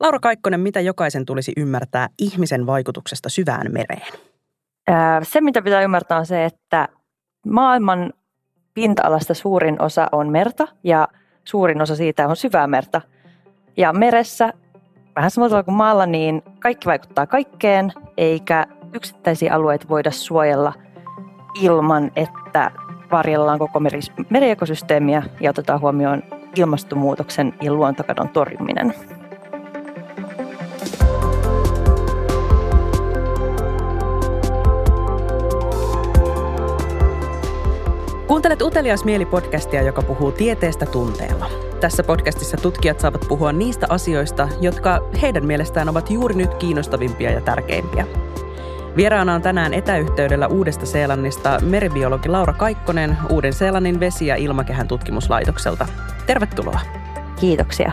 Laura Kaikkonen, mitä jokaisen tulisi ymmärtää ihmisen vaikutuksesta syvään mereen? Se, mitä pitää ymmärtää, on se, että maailman pinta-alasta suurin osa on merta ja suurin osa siitä on syvää merta. Ja meressä, vähän samalla tavalla kuin maalla, niin kaikki vaikuttaa kaikkeen, eikä yksittäisiä alueita voida suojella ilman, että varjellaan koko meriekosysteemiä ja otetaan huomioon ilmastonmuutoksen ja luontokadon torjuminen. Kuuntelet Utelias mieli-podcastia, joka puhuu tieteestä tunteella. Tässä podcastissa tutkijat saavat puhua niistä asioista, jotka heidän mielestään ovat juuri nyt kiinnostavimpia ja tärkeimpiä. Vieraana on tänään etäyhteydellä Uudesta Seelannista meribiologi Laura Kaikkonen Uuden Seelannin vesi- ja ilmakehän tutkimuslaitokselta. Tervetuloa. Kiitoksia.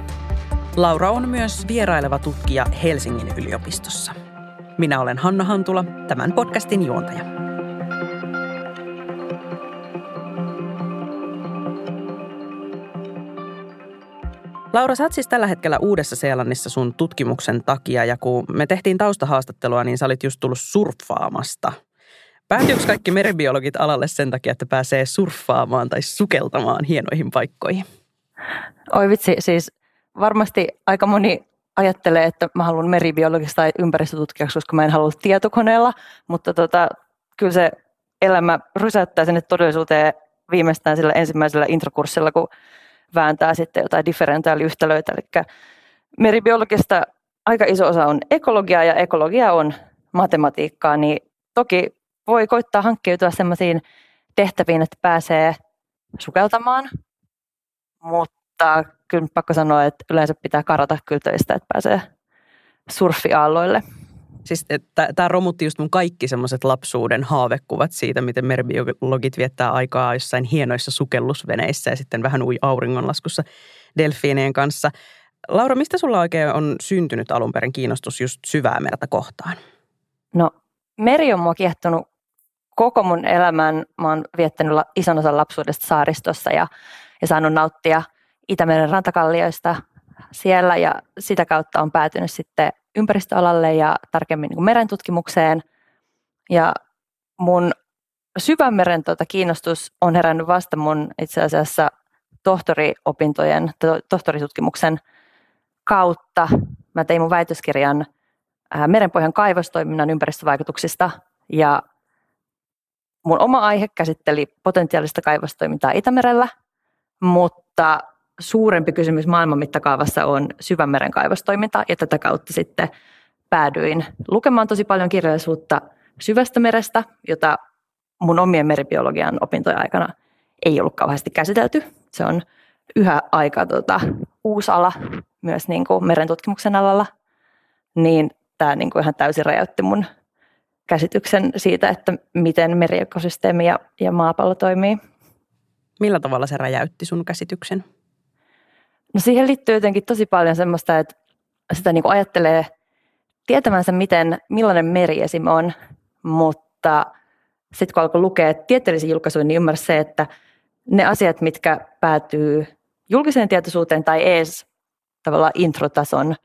Laura on myös vieraileva tutkija Helsingin yliopistossa. Minä olen Hanna Hantula, tämän podcastin juontaja. Laura, sä oot siis tällä hetkellä Uudessa-Seelannissa sun tutkimuksen takia ja kun me tehtiin taustahaastattelua, niin sä olit just tullut surffaamasta. Päätyykö kaikki meribiologit alalle sen takia, että pääsee surffaamaan tai sukeltamaan hienoihin paikkoihin? Oi vitsi, siis varmasti aika moni ajattelee, että mä haluan meribiologista tai ympäristötutkijaksi, koska mä en halua tietokoneella, mutta tota, kyllä se elämä rysäyttää sinne todellisuuteen viimeistään sillä ensimmäisellä introkurssilla, kun vääntää sitten jotain differentiaaliyhtälöitä. Eli meribiologista aika iso osa on ekologiaa ja ekologia on matematiikkaa, niin toki voi koittaa hankkeutua sellaisiin tehtäviin, että pääsee sukeltamaan, mutta kyllä pakko sanoa, että yleensä pitää karata kyllä töistä, että pääsee surfiaalloille. Siis tämä romutti just mun kaikki semmoiset lapsuuden haavekuvat siitä, miten meribiologit viettää aikaa jossain hienoissa sukellusveneissä ja sitten vähän ui auringonlaskussa delfiinien kanssa. Laura, mistä sulla oikein on syntynyt alun perin kiinnostus just syvää merta kohtaan? No, meri on mua kiehtonut koko mun elämän. Mä oon viettänyt ison osan lapsuudesta saaristossa ja, ja saanut nauttia Itämeren rantakallioista siellä ja sitä kautta on päätynyt sitten ympäristöalalle ja tarkemmin niin merentutkimukseen. Ja mun syvän tuota kiinnostus on herännyt vasta mun itse asiassa tohtoriopintojen, to, tohtoritutkimuksen kautta. Mä tein mun väitöskirjan merenpohjan kaivostoiminnan ympäristövaikutuksista ja mun oma aihe käsitteli potentiaalista kaivostoimintaa Itämerellä, mutta suurempi kysymys maailman mittakaavassa on syvämeren kaivostoiminta ja tätä kautta sitten päädyin lukemaan tosi paljon kirjallisuutta syvästä merestä, jota mun omien meribiologian opintojen aikana ei ollut kauheasti käsitelty. Se on yhä aika tota, uusi ala myös niin kuin merentutkimuksen alalla, niin tämä niin kuin ihan täysin räjäytti mun käsityksen siitä, että miten meriekosysteemi ja, ja maapallo toimii. Millä tavalla se räjäytti sun käsityksen? No siihen liittyy jotenkin tosi paljon semmoista, että sitä niin kuin ajattelee tietämänsä, miten, millainen meri esim. on, mutta sitten kun alkoi lukea tieteellisiä julkaisuja, niin ymmärsi se, että ne asiat, mitkä päätyy julkiseen tietoisuuteen tai edes tavallaan introtason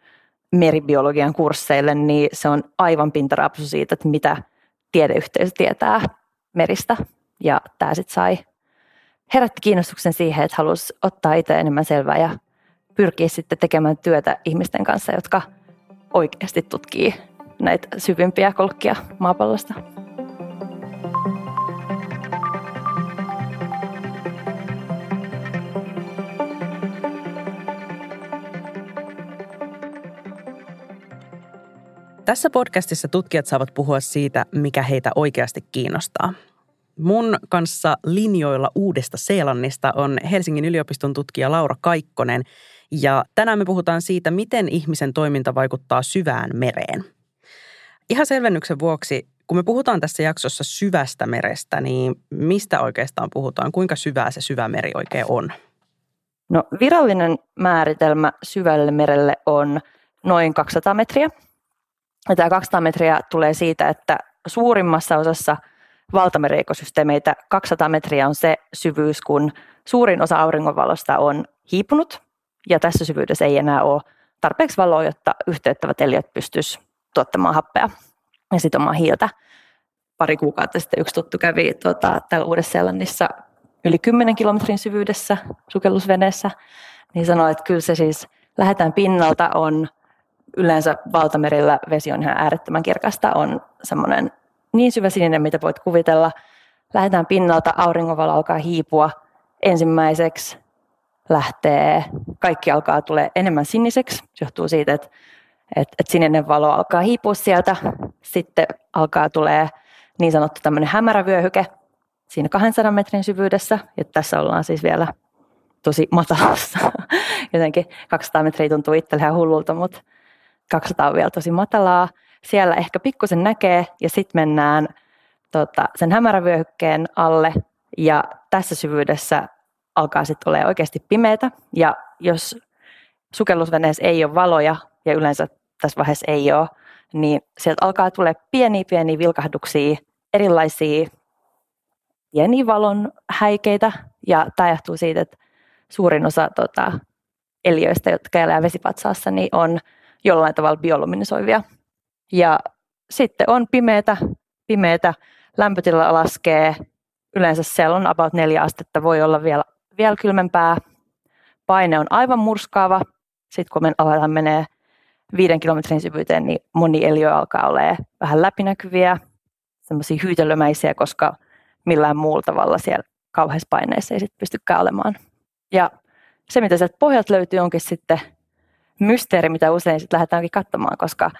meribiologian kursseille, niin se on aivan pintaraapsu siitä, että mitä tiedeyhteisö tietää meristä. Ja tämä sitten sai, herätti kiinnostuksen siihen, että halusi ottaa itse enemmän selvää ja pyrkiä sitten tekemään työtä ihmisten kanssa, jotka oikeasti tutkii näitä syvimpiä kolkkia maapallosta. Tässä podcastissa tutkijat saavat puhua siitä, mikä heitä oikeasti kiinnostaa. Mun kanssa linjoilla Uudesta Seelannista on Helsingin yliopiston tutkija Laura Kaikkonen – ja tänään me puhutaan siitä, miten ihmisen toiminta vaikuttaa syvään mereen. Ihan selvennyksen vuoksi, kun me puhutaan tässä jaksossa syvästä merestä, niin mistä oikeastaan puhutaan? Kuinka syvää se syvä meri oikein on? No virallinen määritelmä syvälle merelle on noin 200 metriä. Ja tämä 200 metriä tulee siitä, että suurimmassa osassa valtameriekosysteemeitä 200 metriä on se syvyys, kun suurin osa auringonvalosta on hiipunut ja tässä syvyydessä ei enää ole tarpeeksi valoa, jotta yhteyttävät eliöt pystyisivät tuottamaan happea ja sitomaan hiiltä. Pari kuukautta sitten yksi tuttu kävi tuota, täällä Uudessa-Seelannissa yli 10 kilometrin syvyydessä sukellusveneessä, niin sanoi, että kyllä se siis lähdetään pinnalta on yleensä valtamerillä vesi on ihan äärettömän kirkasta, on semmoinen niin syvä sininen, mitä voit kuvitella. Lähdetään pinnalta, auringonvalo alkaa hiipua. Ensimmäiseksi lähtee, kaikki alkaa tulee enemmän siniseksi. Se johtuu siitä, että, että, että sininen valo alkaa hiipua sieltä. Sitten alkaa tulee niin sanottu tämmöinen hämärävyöhyke siinä 200 metrin syvyydessä. Ja tässä ollaan siis vielä tosi matalassa. Jotenkin 200 metriä tuntuu itselle ihan hullulta, mutta 200 on vielä tosi matalaa. Siellä ehkä pikkusen näkee ja sitten mennään tota, sen hämärävyöhykkeen alle ja tässä syvyydessä alkaa sitten olla oikeasti pimeätä. Ja jos sukellusveneessä ei ole valoja, ja yleensä tässä vaiheessa ei ole, niin sieltä alkaa tulla pieniä pieniä vilkahduksia, erilaisia pieniä valon häikeitä. Ja tämä johtuu siitä, että suurin osa tota, eliöistä, jotka elää vesipatsaassa, niin on jollain tavalla bioluminisoivia. Ja sitten on pimeätä, pimeätä, lämpötila laskee, yleensä siellä on about neljä astetta, voi olla vielä, vielä kylmempää. Paine on aivan murskaava. Sitten kun me aletaan menee viiden kilometrin syvyyteen, niin moni eliö alkaa olla vähän läpinäkyviä, semmoisia hyytelömäisiä, koska millään muulla tavalla siellä kauheassa paineessa ei sit pystykään olemaan. Ja se, mitä sieltä pohjalta löytyy, onkin sitten mysteeri, mitä usein sitten lähdetäänkin katsomaan, koska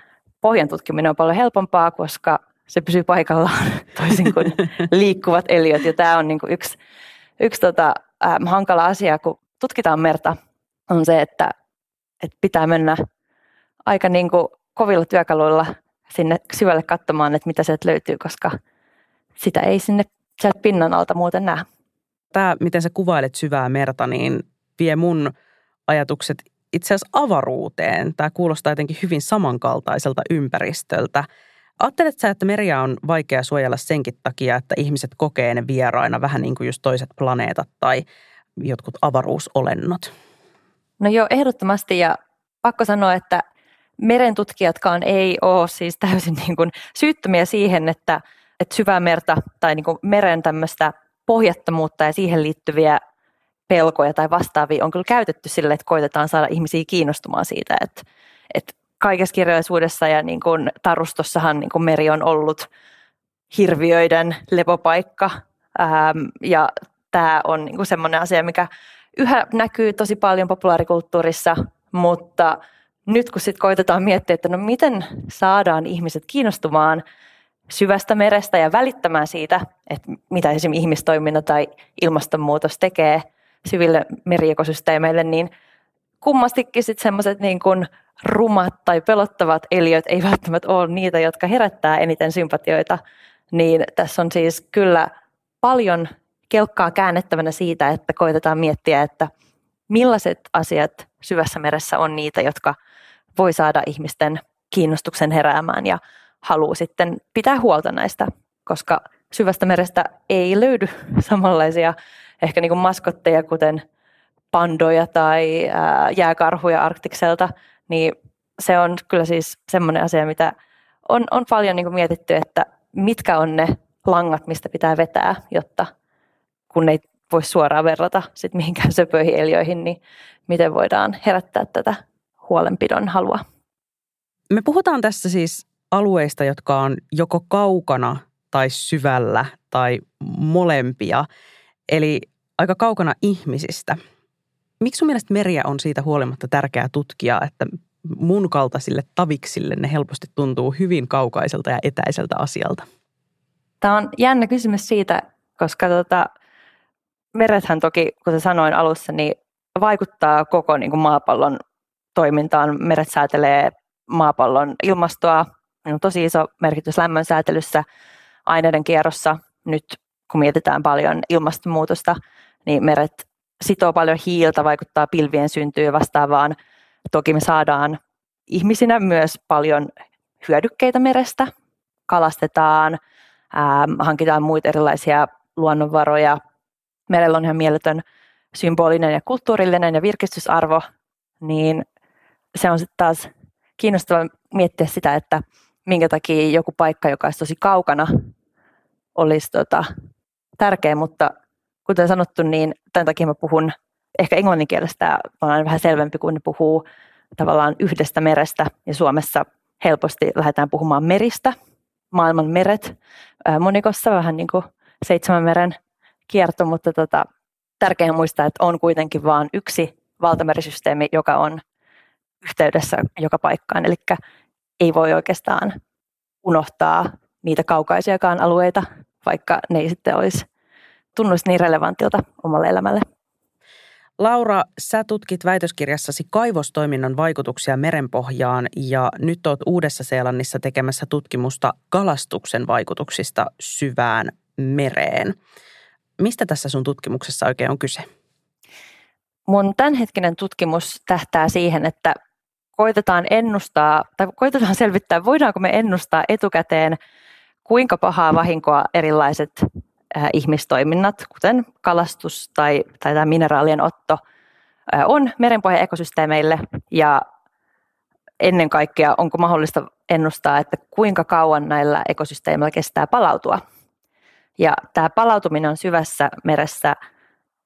pohjan tutkiminen on paljon helpompaa, koska se pysyy paikallaan toisin kuin liikkuvat eliöt. Ja tämä on niin kuin yksi, yksi tota, äh, hankala asia, kun tutkitaan merta, on se, että, että pitää mennä aika niin kuin kovilla työkaluilla sinne syvälle katsomaan, että mitä sieltä löytyy, koska sitä ei sinne sieltä pinnan alta muuten näe. Tämä, miten sä kuvailet syvää merta, niin vie mun ajatukset itse asiassa avaruuteen. Tämä kuulostaa jotenkin hyvin samankaltaiselta ympäristöltä. Ajattelet sä, että meriä on vaikea suojella senkin takia, että ihmiset kokee ne vieraina vähän niin kuin just toiset planeetat tai jotkut avaruusolennot? No joo, ehdottomasti ja pakko sanoa, että merentutkijatkaan ei ole siis täysin niin kuin syyttömiä siihen, että, että syvää merta tai niin kuin meren tämmöistä pohjattomuutta ja siihen liittyviä pelkoja tai vastaavia on kyllä käytetty sille, että koitetaan saada ihmisiä kiinnostumaan siitä, että, että kaikessa kirjallisuudessa ja niin kuin tarustossahan niin kuin meri on ollut hirviöiden lepopaikka. Ähm, ja tämä on niin kuin semmoinen asia, mikä yhä näkyy tosi paljon populaarikulttuurissa, mutta nyt kun sitten koitetaan miettiä, että no miten saadaan ihmiset kiinnostumaan syvästä merestä ja välittämään siitä, että mitä esimerkiksi ihmistoiminta tai ilmastonmuutos tekee syville meriekosysteemeille, niin kummastikin sitten semmoiset niin kuin rumat tai pelottavat eliöt ei välttämättä ole niitä, jotka herättää eniten sympatioita, niin tässä on siis kyllä paljon kelkkaa käännettävänä siitä, että koitetaan miettiä, että millaiset asiat syvässä meressä on niitä, jotka voi saada ihmisten kiinnostuksen heräämään ja haluaa sitten pitää huolta näistä, koska syvästä merestä ei löydy samanlaisia ehkä niin kuin maskotteja, kuten pandoja tai jääkarhuja Arktikselta, niin se on kyllä siis semmoinen asia, mitä on, on paljon niin kuin mietitty, että mitkä on ne langat, mistä pitää vetää, jotta kun ei voi suoraan verrata sit mihinkään söpöihin eliöihin, niin miten voidaan herättää tätä huolenpidon halua. Me puhutaan tässä siis alueista, jotka on joko kaukana tai syvällä tai molempia, eli aika kaukana ihmisistä. Miksi sun mielestä meriä on siitä huolimatta tärkeää tutkia, että mun kaltaisille taviksille ne helposti tuntuu hyvin kaukaiselta ja etäiseltä asialta? Tämä on jännä kysymys siitä, koska tota, merethän toki, kuten sanoin alussa, niin vaikuttaa koko niin kuin maapallon toimintaan. Meret säätelee maapallon ilmastoa, on tosi iso merkitys lämmön säätelyssä, aineiden kierrossa. Nyt kun mietitään paljon ilmastonmuutosta, niin meret sitoo paljon hiiltä, vaikuttaa pilvien syntyyn vastaavaan. Toki me saadaan ihmisinä myös paljon hyödykkeitä merestä, kalastetaan, ää, hankitaan muita erilaisia luonnonvaroja. Merellä on ihan mieletön symbolinen ja kulttuurillinen ja virkistysarvo, niin se on sitten taas kiinnostavaa miettiä sitä, että minkä takia joku paikka, joka olisi tosi kaukana, olisi tota, tärkeä, mutta kuten sanottu, niin tämän takia mä puhun ehkä englannin kielestä. On vähän selvempi, kun ne puhuu tavallaan yhdestä merestä. Ja Suomessa helposti lähdetään puhumaan meristä, maailman meret monikossa, vähän niin kuin seitsemän meren kierto, mutta tota, tärkeää muistaa, että on kuitenkin vain yksi valtamerisysteemi, joka on yhteydessä joka paikkaan, eli ei voi oikeastaan unohtaa niitä kaukaisiakaan alueita, vaikka ne ei sitten olisi tunnuisi niin relevantilta omalle elämälle. Laura, sä tutkit väitöskirjassasi kaivostoiminnan vaikutuksia merenpohjaan ja nyt oot Uudessa-Seelannissa tekemässä tutkimusta kalastuksen vaikutuksista syvään mereen. Mistä tässä sun tutkimuksessa oikein on kyse? Mun tämänhetkinen tutkimus tähtää siihen, että koitetaan ennustaa tai koitetaan selvittää, voidaanko me ennustaa etukäteen, kuinka pahaa vahinkoa erilaiset ihmistoiminnat, kuten kalastus tai, tai tämä mineraalien otto, äh, on merenpohjan ekosysteemeille. Ja ennen kaikkea onko mahdollista ennustaa, että kuinka kauan näillä ekosysteemeillä kestää palautua. Ja tämä palautuminen on syvässä meressä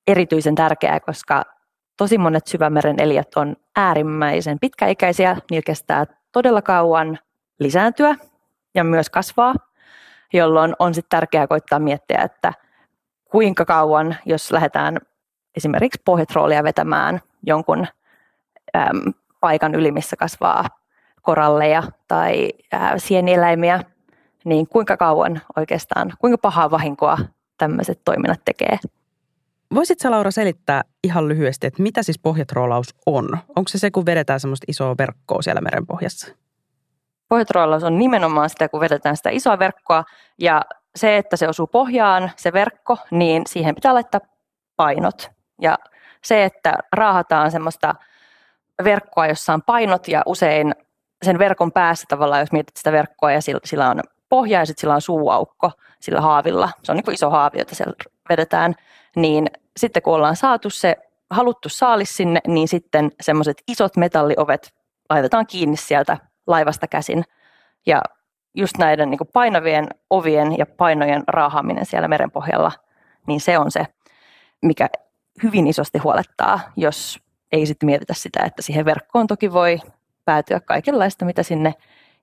erityisen tärkeää, koska tosi monet syvämeren eliöt on äärimmäisen pitkäikäisiä, niillä kestää todella kauan lisääntyä ja myös kasvaa jolloin on sitten tärkeää koittaa miettiä, että kuinka kauan, jos lähdetään esimerkiksi pohjatroolia vetämään jonkun äm, paikan yli, missä kasvaa koralleja tai ää, sienieläimiä, niin kuinka kauan oikeastaan, kuinka pahaa vahinkoa tämmöiset toiminnat tekee. Voisitko Laura selittää ihan lyhyesti, että mitä siis pohjatroolaus on? Onko se se, kun vedetään semmoista isoa verkkoa siellä merenpohjassa? Pohjatroillaus on nimenomaan sitä, kun vedetään sitä isoa verkkoa ja se, että se osuu pohjaan, se verkko, niin siihen pitää laittaa painot. Ja se, että raahataan semmoista verkkoa, jossa on painot ja usein sen verkon päässä tavallaan, jos mietit sitä verkkoa ja sillä on pohja ja sitten sillä on suuaukko sillä haavilla, se on niin kuin iso haavi, jota siellä vedetään, niin sitten kun ollaan saatu se haluttu saalis sinne, niin sitten semmoiset isot metalliovet laitetaan kiinni sieltä laivasta käsin. Ja just näiden niin painavien ovien ja painojen raahaaminen siellä merenpohjalla, niin se on se, mikä hyvin isosti huolettaa, jos ei sitten mietitä sitä, että siihen verkkoon toki voi päätyä kaikenlaista, mitä sinne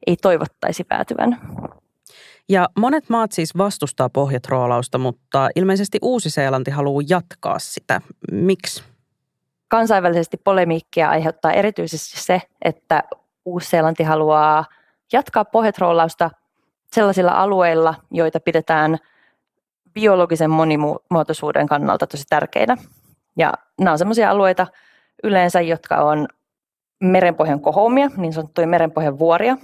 ei toivottaisi päätyvän. Ja monet maat siis vastustaa pohjatroolausta, mutta ilmeisesti Uusi-Seelanti haluaa jatkaa sitä. Miksi? Kansainvälisesti polemiikkia aiheuttaa erityisesti se, että Uusi-Seelanti haluaa jatkaa pohjatroolausta sellaisilla alueilla, joita pidetään biologisen monimuotoisuuden kannalta tosi tärkeinä. Ja nämä on sellaisia alueita yleensä, jotka on merenpohjan kohoumia, niin sanottuja merenpohjan vuoria.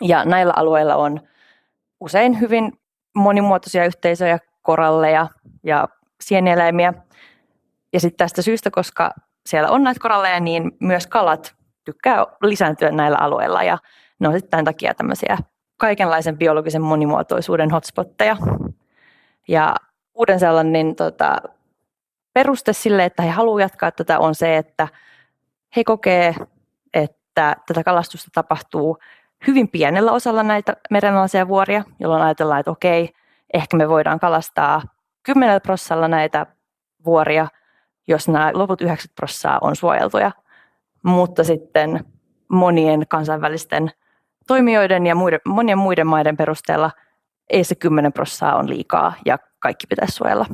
Ja näillä alueilla on usein hyvin monimuotoisia yhteisöjä, koralleja ja sienieläimiä. Ja sitten tästä syystä, koska siellä on näitä koralleja, niin myös kalat tykkää lisääntyä näillä alueilla ja ne on sitten tämän takia tämmöisiä kaikenlaisen biologisen monimuotoisuuden hotspotteja. Ja uuden sellainen tota, peruste sille, että he haluavat jatkaa tätä on se, että he kokee, että tätä kalastusta tapahtuu hyvin pienellä osalla näitä merenalaisia vuoria, jolloin ajatellaan, että okei, ehkä me voidaan kalastaa 10 prosentilla näitä vuoria, jos nämä loput 90 prosenttia on suojeltuja mutta sitten monien kansainvälisten toimijoiden ja muiden, monien muiden maiden perusteella ei se 10 prosenttia on liikaa ja kaikki pitäisi suojella.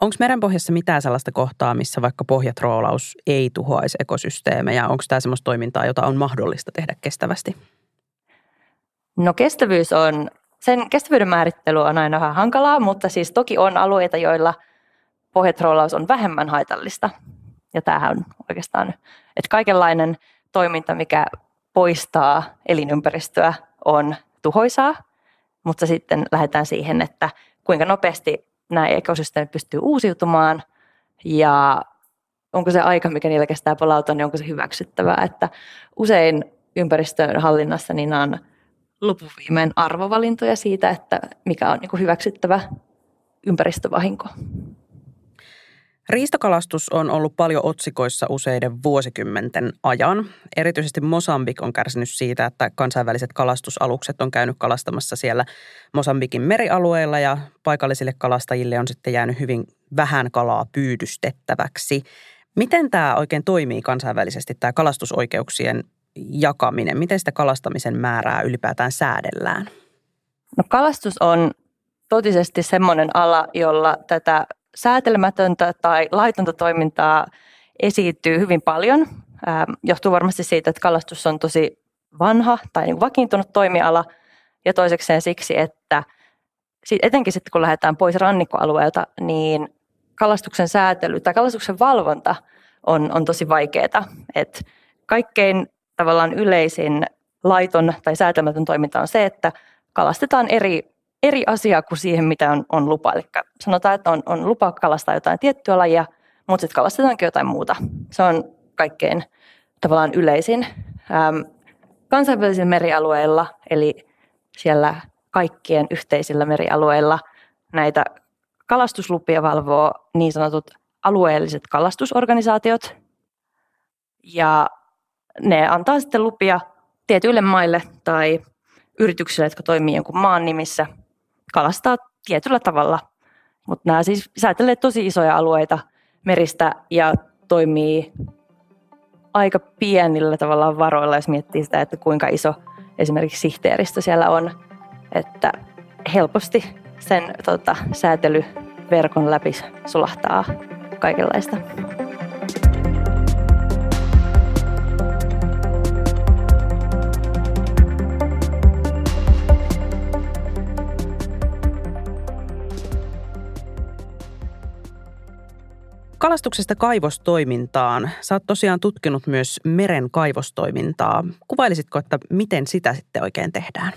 Onko merenpohjassa mitään sellaista kohtaa, missä vaikka pohjatroolaus ei tuhoaisi ekosysteemejä? Onko tämä sellaista toimintaa, jota on mahdollista tehdä kestävästi? No kestävyys on, sen kestävyyden määrittely on aina vähän hankalaa, mutta siis toki on alueita, joilla pohjatroolaus on vähemmän haitallista. Ja tämähän on oikeastaan, että kaikenlainen toiminta, mikä poistaa elinympäristöä, on tuhoisaa, mutta sitten lähdetään siihen, että kuinka nopeasti nämä ekosysteemit pystyy uusiutumaan ja onko se aika, mikä niillä kestää palautua, niin onko se hyväksyttävää. Että usein ympäristön hallinnassa niin on lopuviimein arvovalintoja siitä, että mikä on niin hyväksyttävä ympäristövahinko. Riistakalastus on ollut paljon otsikoissa useiden vuosikymmenten ajan. Erityisesti Mosambik on kärsinyt siitä, että kansainväliset kalastusalukset on käynyt kalastamassa siellä Mosambikin merialueella ja paikallisille kalastajille on sitten jäänyt hyvin vähän kalaa pyydystettäväksi. Miten tämä oikein toimii kansainvälisesti, tämä kalastusoikeuksien jakaminen? Miten sitä kalastamisen määrää ylipäätään säädellään? No kalastus on totisesti semmoinen ala, jolla tätä säätelemätöntä tai laitonta toimintaa esiintyy hyvin paljon. Ähm, johtuu varmasti siitä, että kalastus on tosi vanha tai niin vakiintunut toimiala ja toisekseen siksi, että etenkin sitten kun lähdetään pois rannikkoalueelta, niin kalastuksen säätely tai kalastuksen valvonta on, on tosi vaikeaa. Et kaikkein tavallaan yleisin laiton tai säätämätön toiminta on se, että kalastetaan eri, eri asiaa kuin siihen, mitä on, on lupa. Eli sanotaan, että on, on lupa kalastaa jotain tiettyä lajia, mutta sitten kalastetaankin jotain muuta. Se on kaikkein tavallaan yleisin. Ähm, kansainvälisillä merialueilla, eli siellä kaikkien yhteisillä merialueilla näitä kalastuslupia valvoo niin sanotut alueelliset kalastusorganisaatiot. Ja ne antaa sitten lupia tietyille maille tai yrityksille, jotka toimii jonkun maan nimissä, kalastaa tietyllä tavalla. Mutta nämä siis säätelee tosi isoja alueita meristä ja toimii aika pienillä tavallaan varoilla, jos miettii sitä, että kuinka iso esimerkiksi sihteeristö siellä on. Että helposti sen tota, säätelyverkon läpi sulahtaa kaikenlaista. Kalastuksesta kaivostoimintaan. Sä oot tosiaan tutkinut myös meren kaivostoimintaa. Kuvailisitko, että miten sitä sitten oikein tehdään?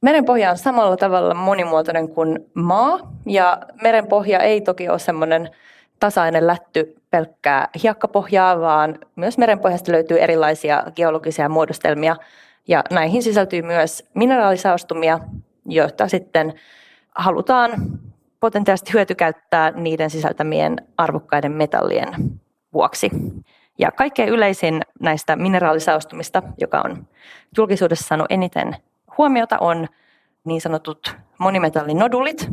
Merenpohja on samalla tavalla monimuotoinen kuin maa ja merenpohja ei toki ole semmoinen tasainen lätty pelkkää hiekkapohjaa, vaan myös merenpohjasta löytyy erilaisia geologisia muodostelmia ja näihin sisältyy myös mineraalisaostumia, joita sitten halutaan potentiaalisesti hyötykäyttää niiden sisältämien arvokkaiden metallien vuoksi. Ja kaikkein yleisin näistä mineraalisaostumista, joka on julkisuudessa saanut eniten huomiota, on niin sanotut monimetallinodulit,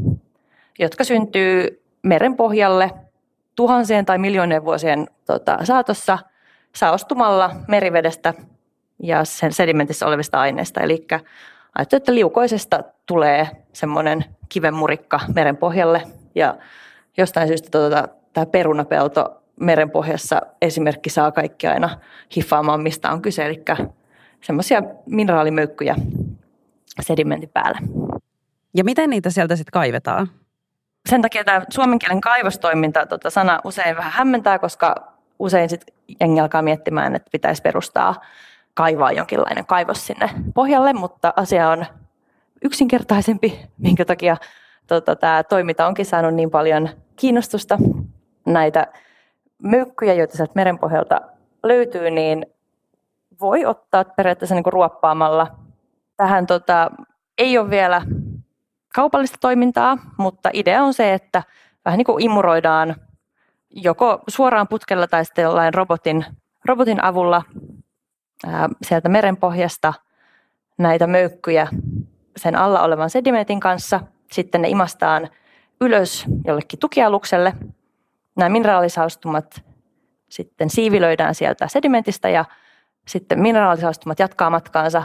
jotka syntyy meren pohjalle tuhansien tai miljoonien vuosien tota, saatossa saostumalla merivedestä ja sen sedimentissä olevista aineista. Eli ajattelin, että liukoisesta tulee semmoinen kivenmurikka meren pohjalle ja jostain syystä tuota, tämä perunapelto merenpohjassa esimerkki saa kaikki aina hiffaamaan, mistä on kyse, eli semmoisia mineraalimöykkyjä sedimentin päällä. Ja miten niitä sieltä sitten kaivetaan? Sen takia tämä suomen kielen kaivostoiminta tota sana usein vähän hämmentää, koska usein sitten jengi alkaa miettimään, että pitäisi perustaa kaivaa jonkinlainen kaivos sinne pohjalle, mutta asia on yksinkertaisempi, minkä takia tota, tämä toiminta onkin saanut niin paljon kiinnostusta. Näitä möykkyjä, joita sieltä merenpohjalta löytyy, niin voi ottaa periaatteessa niin kuin ruoppaamalla. Tähän tota, ei ole vielä kaupallista toimintaa, mutta idea on se, että vähän niin kuin imuroidaan joko suoraan putkella tai sitten jollain robotin, robotin avulla ää, sieltä merenpohjasta näitä möykkyjä sen alla olevan sedimentin kanssa. Sitten ne imastaan ylös jollekin tukialukselle. Nämä mineraalisaustumat sitten siivilöidään sieltä sedimentistä ja sitten mineraalisaustumat jatkaa matkaansa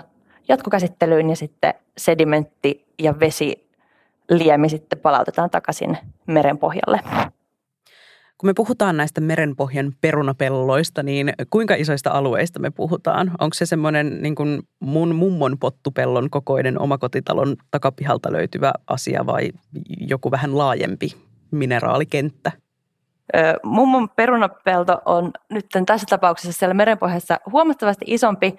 jatkokäsittelyyn ja sitten sedimentti ja vesi liemi sitten palautetaan takaisin merenpohjalle. Kun me puhutaan näistä merenpohjan perunapelloista, niin kuinka isoista alueista me puhutaan? Onko se semmoinen niin kuin mun mummon pottupellon kokoinen omakotitalon takapihalta löytyvä asia vai joku vähän laajempi mineraalikenttä? Mummon perunapelto on nyt tässä tapauksessa siellä merenpohjassa huomattavasti isompi.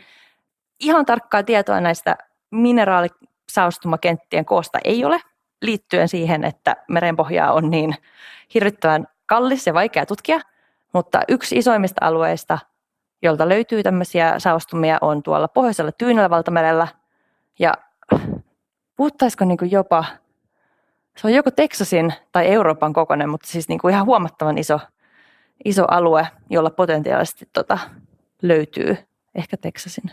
Ihan tarkkaa tietoa näistä mineraalisaustumakenttien koosta ei ole, liittyen siihen, että merenpohjaa on niin hirvittävän kallis ja vaikea tutkia, mutta yksi isoimmista alueista, jolta löytyy tämmöisiä saostumia, on tuolla pohjoisella Tyynellä valtamerellä. Ja puhuttaisiko niin kuin jopa, se on joko Texasin tai Euroopan kokoinen, mutta siis niin kuin ihan huomattavan iso iso alue, jolla potentiaalisesti tota, löytyy ehkä Teksasin.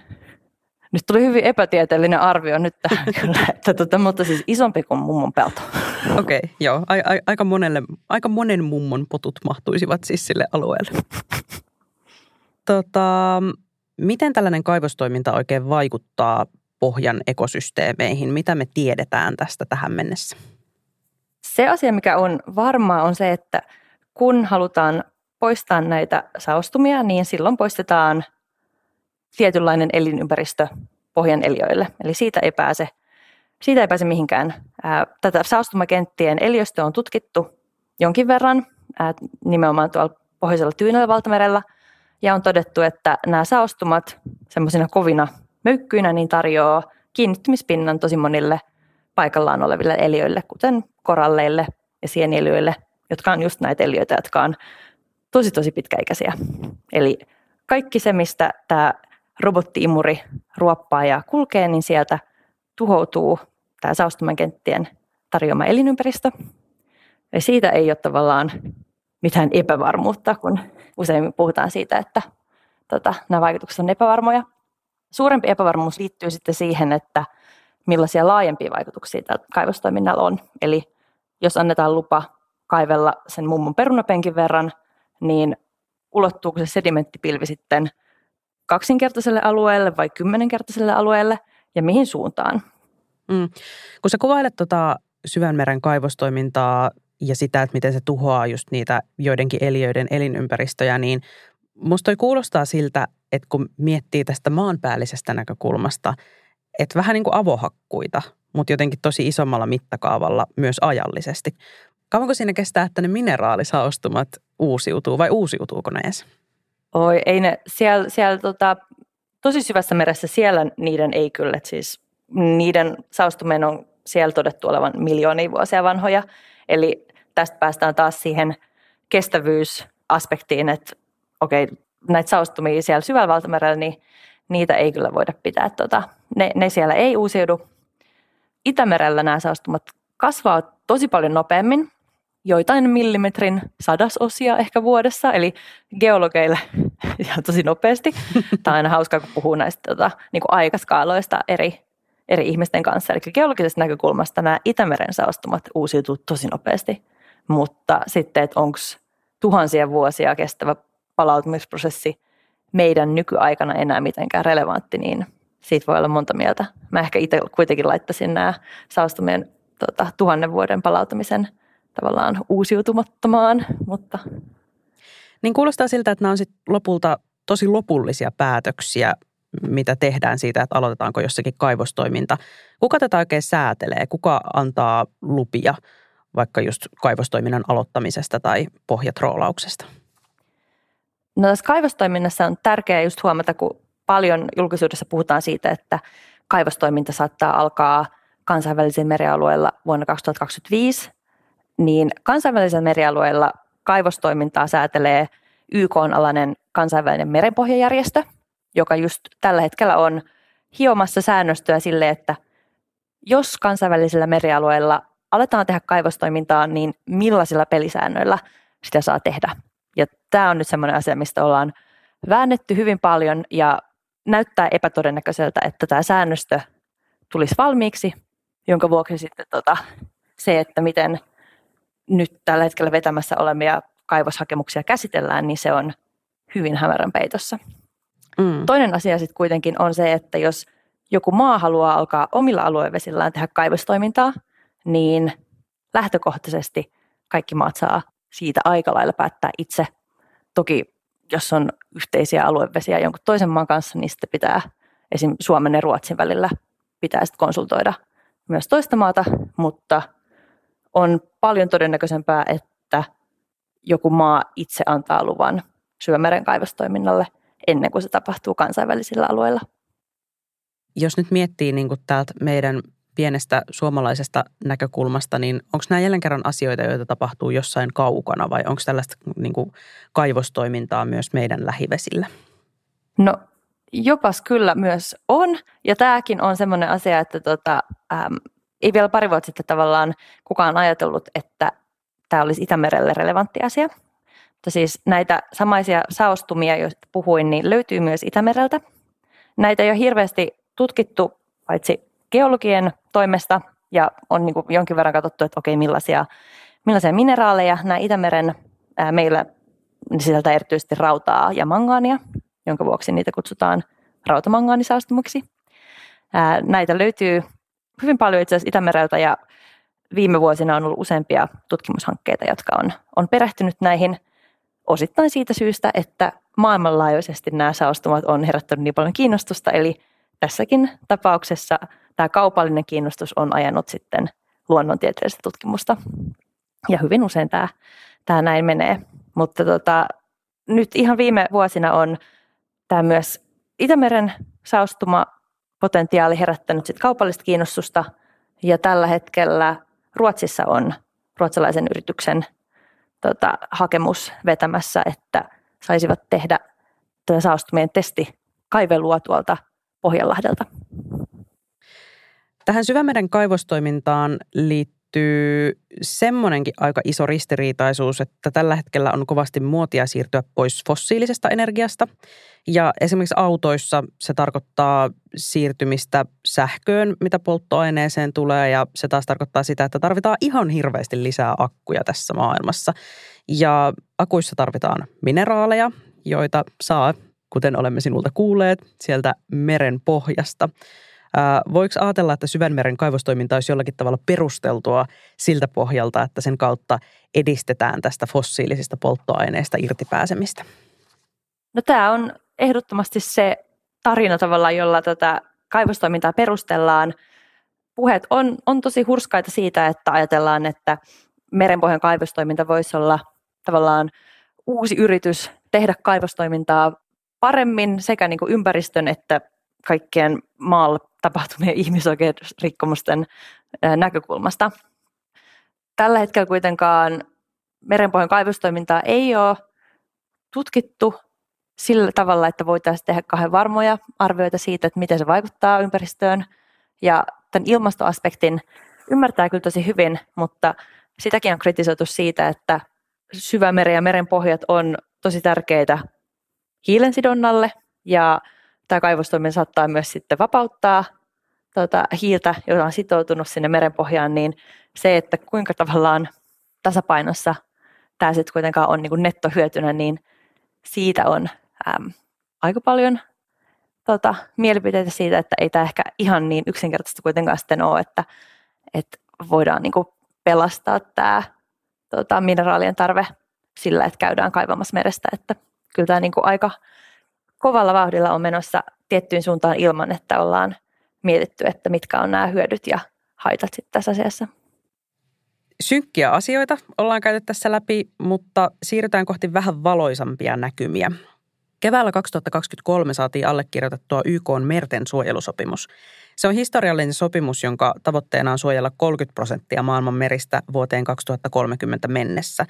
Nyt tuli hyvin epätieteellinen arvio nyt tähän kyllä, että tota, mutta siis isompi kuin mummon pelto. Okei, okay, joo. A, a, aika, monelle, aika monen mummon potut mahtuisivat siis sille alueelle. Tota, miten tällainen kaivostoiminta oikein vaikuttaa pohjan ekosysteemeihin? Mitä me tiedetään tästä tähän mennessä? Se asia, mikä on varmaa, on se, että kun halutaan poistaa näitä saostumia, niin silloin poistetaan tietynlainen elinympäristö pohjan eliöille. Eli siitä ei pääse, siitä ei pääse mihinkään. Tätä saostumakenttien eliöstö on tutkittu jonkin verran, nimenomaan tuolla pohjoisella Tyynellä valtamerellä, ja on todettu, että nämä saostumat semmoisina kovina möykkyinä niin tarjoaa kiinnittymispinnan tosi monille paikallaan oleville eliöille, kuten koralleille ja sienieliöille, jotka on just näitä eliöitä, jotka on tosi tosi pitkäikäisiä. Eli kaikki se, mistä tämä robottiimuri ruoppaa ja kulkee, niin sieltä tuhoutuu tämä saustuman kenttien tarjoama elinympäristö. Ja siitä ei ole tavallaan mitään epävarmuutta, kun usein puhutaan siitä, että tota, nämä vaikutukset on epävarmoja. Suurempi epävarmuus liittyy sitten siihen, että millaisia laajempia vaikutuksia tällä kaivostoiminnalla on. Eli jos annetaan lupa kaivella sen mummon perunapenkin verran, niin ulottuuko se sedimenttipilvi sitten kaksinkertaiselle alueelle vai kymmenenkertaiselle alueelle ja mihin suuntaan? Mm. Kun sä kuvailet tota syvänmeren kaivostoimintaa ja sitä, että miten se tuhoaa just niitä joidenkin eliöiden elinympäristöjä, niin musta toi kuulostaa siltä, että kun miettii tästä maanpäällisestä näkökulmasta, että vähän niin kuin avohakkuita, mutta jotenkin tosi isommalla mittakaavalla myös ajallisesti. Kauanko siinä kestää, että ne mineraalisaustumat uusiutuu vai uusiutuuko ne edes? Oi, ei ne, siellä, siellä tota, tosi syvässä meressä siellä niiden ei kyllä, siis niiden saostumien on siellä todettu olevan miljoonia vuosia vanhoja. Eli tästä päästään taas siihen kestävyysaspektiin, että okei, näitä saostumia siellä syvällä valtamerellä, niin niitä ei kyllä voida pitää, tota, ne, ne siellä ei uusiudu. Itämerellä nämä saastumat kasvaa tosi paljon nopeammin, joitain millimetrin sadasosia ehkä vuodessa, eli geologeille ihan tosi nopeasti. Tämä on aina hauskaa, kun puhuu näistä tota, niin kuin aikaskaaloista eri, eri ihmisten kanssa. Eli geologisesta näkökulmasta nämä Itämeren saastumat uusiutuu tosi nopeasti, mutta sitten, että onko tuhansia vuosia kestävä palautumisprosessi meidän nykyaikana enää mitenkään relevantti, niin siitä voi olla monta mieltä. Mä ehkä itse kuitenkin laittaisin nämä saastumien tota, tuhannen vuoden palautumisen – tavallaan uusiutumattomaan, mutta... Niin kuulostaa siltä, että nämä on sit lopulta tosi lopullisia päätöksiä, mitä tehdään siitä, että aloitetaanko jossakin kaivostoiminta. Kuka tätä oikein säätelee? Kuka antaa lupia vaikka just kaivostoiminnan aloittamisesta tai pohjatroolauksesta? No tässä kaivostoiminnassa on tärkeää just huomata, kun paljon julkisuudessa puhutaan siitä, että kaivostoiminta saattaa alkaa kansainvälisillä merialueilla vuonna 2025 niin kansainvälisellä merialueella kaivostoimintaa säätelee YK-alainen kansainvälinen merenpohjajärjestö, joka just tällä hetkellä on hiomassa säännöstöä sille, että jos kansainvälisellä merialueella aletaan tehdä kaivostoimintaa, niin millaisilla pelisäännöillä sitä saa tehdä. Ja tämä on nyt semmoinen asia, mistä ollaan väännetty hyvin paljon ja näyttää epätodennäköiseltä, että tämä säännöstö tulisi valmiiksi, jonka vuoksi sitten tota, se, että miten – nyt tällä hetkellä vetämässä olevia kaivoshakemuksia käsitellään, niin se on hyvin hämärän peitossa. Mm. Toinen asia sitten kuitenkin on se, että jos joku maa haluaa alkaa omilla aluevesillään tehdä kaivostoimintaa, niin lähtökohtaisesti kaikki maat saa siitä aika lailla päättää itse. Toki jos on yhteisiä aluevesiä jonkun toisen maan kanssa, niin sitten pitää esim. Suomen ja Ruotsin välillä pitää sitten konsultoida myös toista maata, mutta on paljon todennäköisempää, että joku maa itse antaa luvan syömeren kaivostoiminnalle ennen kuin se tapahtuu kansainvälisillä alueilla. Jos nyt miettii niin kuin täältä meidän pienestä suomalaisesta näkökulmasta, niin onko nämä jälleen kerran asioita, joita tapahtuu jossain kaukana vai onko tällaista niin kuin kaivostoimintaa myös meidän lähivesillä? No jopas kyllä myös on ja tämäkin on semmoinen asia, että tota, äm, ei vielä pari vuotta sitten tavallaan kukaan ajatellut, että tämä olisi Itämerelle relevantti asia. Mutta siis näitä samaisia saostumia, joista puhuin, niin löytyy myös Itämereltä. Näitä ei ole hirveästi tutkittu paitsi geologien toimesta ja on niin kuin jonkin verran katsottu, että okei, millaisia, millaisia mineraaleja nämä Itämeren ää, meillä sisältää erityisesti rautaa ja mangaania, jonka vuoksi niitä kutsutaan rautamangaanisaastumiksi. Ää, näitä löytyy hyvin paljon itse asiassa Itämereltä ja viime vuosina on ollut useampia tutkimushankkeita, jotka on, on perehtynyt näihin osittain siitä syystä, että maailmanlaajuisesti nämä saastumat on herättänyt niin paljon kiinnostusta, eli tässäkin tapauksessa tämä kaupallinen kiinnostus on ajanut sitten luonnontieteellistä tutkimusta. Ja hyvin usein tämä, tämä näin menee. Mutta tota, nyt ihan viime vuosina on tämä myös Itämeren saostuma potentiaali herättänyt sit kaupallista kiinnostusta. Ja tällä hetkellä Ruotsissa on ruotsalaisen yrityksen tota, hakemus vetämässä, että saisivat tehdä tätä saostumien testi kaivelua tuolta Pohjanlahdelta. Tähän syvämeren kaivostoimintaan liittyy semmoinenkin aika iso ristiriitaisuus, että tällä hetkellä on kovasti muotia siirtyä pois fossiilisesta energiasta. Ja esimerkiksi autoissa se tarkoittaa siirtymistä sähköön, mitä polttoaineeseen tulee, ja se taas tarkoittaa sitä, että tarvitaan ihan hirveästi lisää akkuja tässä maailmassa. Ja akuissa tarvitaan mineraaleja, joita saa, kuten olemme sinulta kuulleet, sieltä meren pohjasta – Voiko ajatella, että syvänmeren kaivostoiminta olisi jollakin tavalla perusteltua siltä pohjalta, että sen kautta edistetään tästä fossiilisista polttoaineista irtipääsemistä? No tämä on ehdottomasti se tarina tavallaan, jolla tätä kaivostoimintaa perustellaan. Puheet on, on tosi hurskaita siitä, että ajatellaan, että merenpohjan kaivostoiminta voisi olla tavallaan uusi yritys tehdä kaivostoimintaa paremmin sekä niin kuin ympäristön että kaikkien maalla tapahtumien ihmisoikeusrikkomusten näkökulmasta. Tällä hetkellä kuitenkaan merenpohjan kaivostoimintaa ei ole tutkittu sillä tavalla, että voitaisiin tehdä kahden varmoja arvioita siitä, että miten se vaikuttaa ympäristöön. Ja tämän ilmastoaspektin ymmärtää kyllä tosi hyvin, mutta sitäkin on kritisoitu siitä, että syvämeri ja merenpohjat on tosi tärkeitä hiilensidonnalle ja tämä kaivostoiminta saattaa myös sitten vapauttaa tuota, hiiltä, joka on sitoutunut sinne merenpohjaan, niin se, että kuinka tavallaan tasapainossa tämä sitten kuitenkaan on niin kuin nettohyötynä, niin siitä on äm, aika paljon tota, mielipiteitä siitä, että ei tämä ehkä ihan niin yksinkertaisesti kuitenkaan sitten ole, että, että voidaan niin kuin pelastaa tämä tota, mineraalien tarve sillä, että käydään kaivamassa merestä, että kyllä tämä niin kuin aika kovalla vauhdilla on menossa tiettyyn suuntaan ilman, että ollaan mietitty, että mitkä on nämä hyödyt ja haitat sitten tässä asiassa. Synkkiä asioita ollaan käyty tässä läpi, mutta siirrytään kohti vähän valoisampia näkymiä. Keväällä 2023 saatiin allekirjoitettua YK merten suojelusopimus. Se on historiallinen sopimus, jonka tavoitteena on suojella 30 prosenttia maailman meristä vuoteen 2030 mennessä.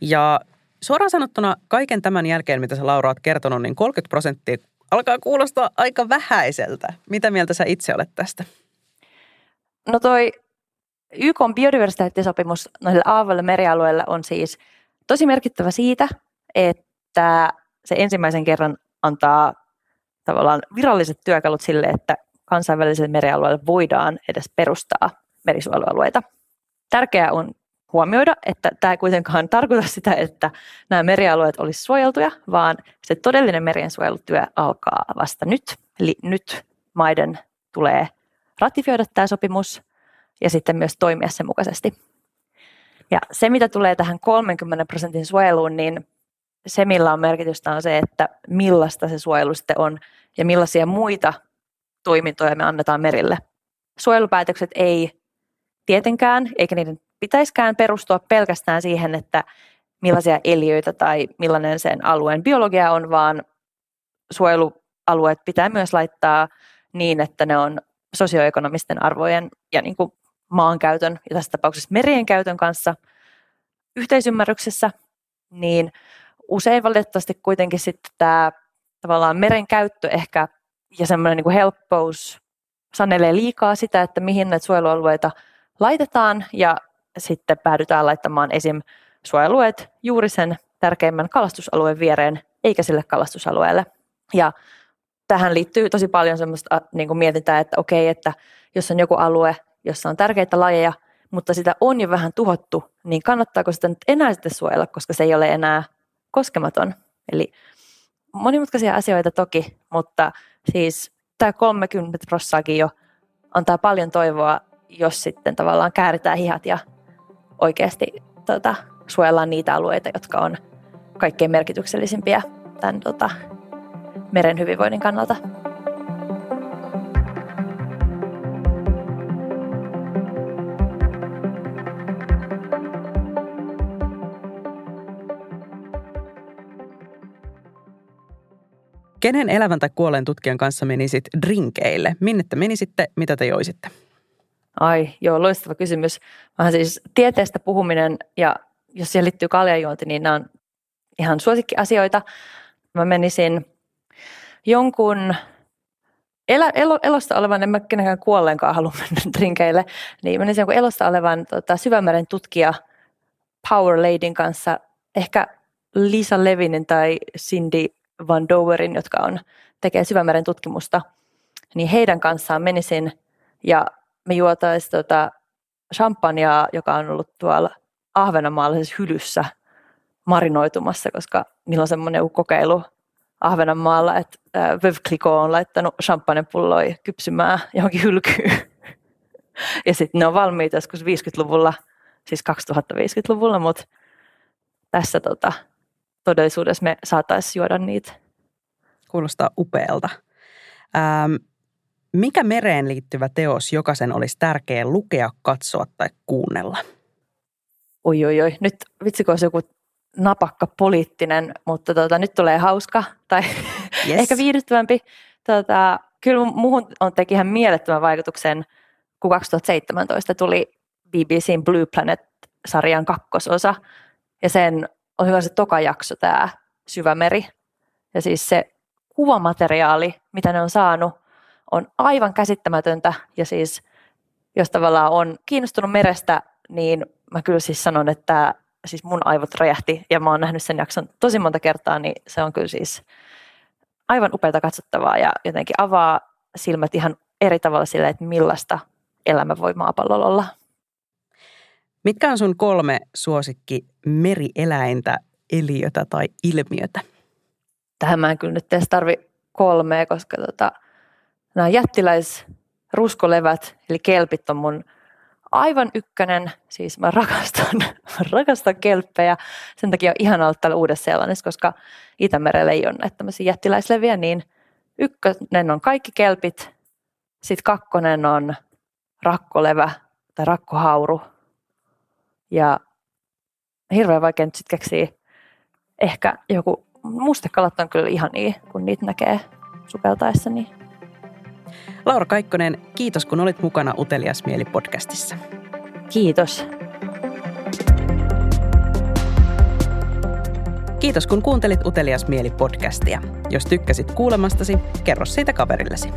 Ja suoraan sanottuna kaiken tämän jälkeen, mitä sä Laura oot kertonut, niin 30 prosenttia alkaa kuulostaa aika vähäiseltä. Mitä mieltä sä itse olet tästä? No toi YK biodiversiteettisopimus noille aavoille merialueille on siis tosi merkittävä siitä, että se ensimmäisen kerran antaa tavallaan viralliset työkalut sille, että kansainvälisille merialueille voidaan edes perustaa merisuojelualueita. Tärkeää on huomioida, että tämä ei kuitenkaan tarkoita sitä, että nämä merialueet olisi suojeltuja, vaan se todellinen meriensuojelutyö alkaa vasta nyt. Eli nyt maiden tulee ratifioida tämä sopimus ja sitten myös toimia sen mukaisesti. Ja se, mitä tulee tähän 30 prosentin suojeluun, niin se, millä on merkitystä, on se, että millaista se suojelu sitten on ja millaisia muita toimintoja me annetaan merille. Suojelupäätökset ei tietenkään, eikä niiden pitäisikään perustua pelkästään siihen, että millaisia eliöitä tai millainen sen alueen biologia on, vaan suojelualueet pitää myös laittaa niin, että ne on sosioekonomisten arvojen ja niin kuin maankäytön ja tässä tapauksessa merien käytön kanssa yhteisymmärryksessä, niin usein valitettavasti kuitenkin sitten tämä tavallaan meren käyttö ehkä ja semmoinen niin helppous sanelee liikaa sitä, että mihin näitä suojelualueita laitetaan ja sitten päädytään laittamaan esim. suojeluet juuri sen tärkeimmän kalastusalueen viereen, eikä sille kalastusalueelle. Ja tähän liittyy tosi paljon semmoista niin kuin mietintää, että okei, että jos on joku alue, jossa on tärkeitä lajeja, mutta sitä on jo vähän tuhottu, niin kannattaako sitä nyt enää sitten suojella, koska se ei ole enää koskematon. Eli monimutkaisia asioita toki, mutta siis tämä 30 prossaakin jo antaa paljon toivoa, jos sitten tavallaan kääritään hihat ja oikeasti tota, suojellaan niitä alueita, jotka on kaikkein merkityksellisimpiä tämän tota, meren hyvinvoinnin kannalta. Kenen elävän tai kuolleen tutkijan kanssa menisit drinkeille? Minne te menisitte, mitä te joisitte? Ai, joo, loistava kysymys. Vähän siis tieteestä puhuminen ja jos siihen liittyy kaljajuonti, niin nämä on ihan suosikkiasioita. Mä menisin jonkun elä, elo, elosta olevan, en mä kenenkään kuolleenkaan halua mennä drinkeille, niin menisin jonkun elosta olevan tota, syvämeren tutkija Power Ladyn kanssa, ehkä Lisa Levinin tai Cindy Van Doverin, jotka on, tekee syvämeren tutkimusta, niin heidän kanssaan menisin ja me juotaisiin tota champagnea, joka on ollut tuolla ahvenanmaalaisessa hylyssä marinoitumassa, koska niillä on semmoinen kokeilu Ahvenanmaalla, että Clicquot on laittanut champagnepulloja kypsymään johonkin hylkyyn. ja sitten ne on valmiit joskus 50-luvulla, siis 2050-luvulla, mutta tässä tota, todellisuudessa me saataisiin juoda niitä. Kuulostaa upealta. Ähm, mikä mereen liittyvä teos jokaisen olisi tärkeä lukea, katsoa tai kuunnella? Oi, oi, oi. Nyt vitsi, olisi joku napakka poliittinen, mutta tota, nyt tulee hauska tai yes. ehkä viihdyttävämpi. Tota, kyllä muuhun on teki ihan mielettömän vaikutuksen, kun 2017 tuli BBCn Blue Planet-sarjan kakkososa. Ja sen on hyvä se toka jakso, tämä Syvämeri. Ja siis se kuvamateriaali, mitä ne on saanut, on aivan käsittämätöntä. Ja siis jos tavallaan on kiinnostunut merestä, niin mä kyllä siis sanon, että siis mun aivot räjähti ja mä oon nähnyt sen jakson tosi monta kertaa, niin se on kyllä siis aivan upeata katsottavaa ja jotenkin avaa silmät ihan eri tavalla sille, että millaista elämä voi maapallolla olla. Mitkä on sun kolme suosikki merieläintä, eliötä tai ilmiötä? Tähän mä en kyllä nyt edes tarvi kolmea, koska tota, nämä jättiläisruskolevät, eli kelpit on mun aivan ykkönen. Siis mä rakastan, rakastan kelppejä. Sen takia on ihan ollut täällä Uudessa-Seelannissa, koska Itämerellä ei ole näitä tämmöisiä jättiläisleviä, niin ykkönen on kaikki kelpit. Sitten kakkonen on rakkolevä tai rakkohauru – ja hirveän vaikea nyt sitten keksiä. Ehkä joku, mustekalat on kyllä ihan niin, kun niitä näkee sukeltaessa. Niin. Laura Kaikkonen, kiitos kun olit mukana Utelias Mieli podcastissa. Kiitos. Kiitos kun kuuntelit Utelias Mieli podcastia. Jos tykkäsit kuulemastasi, kerro siitä kaverillesi.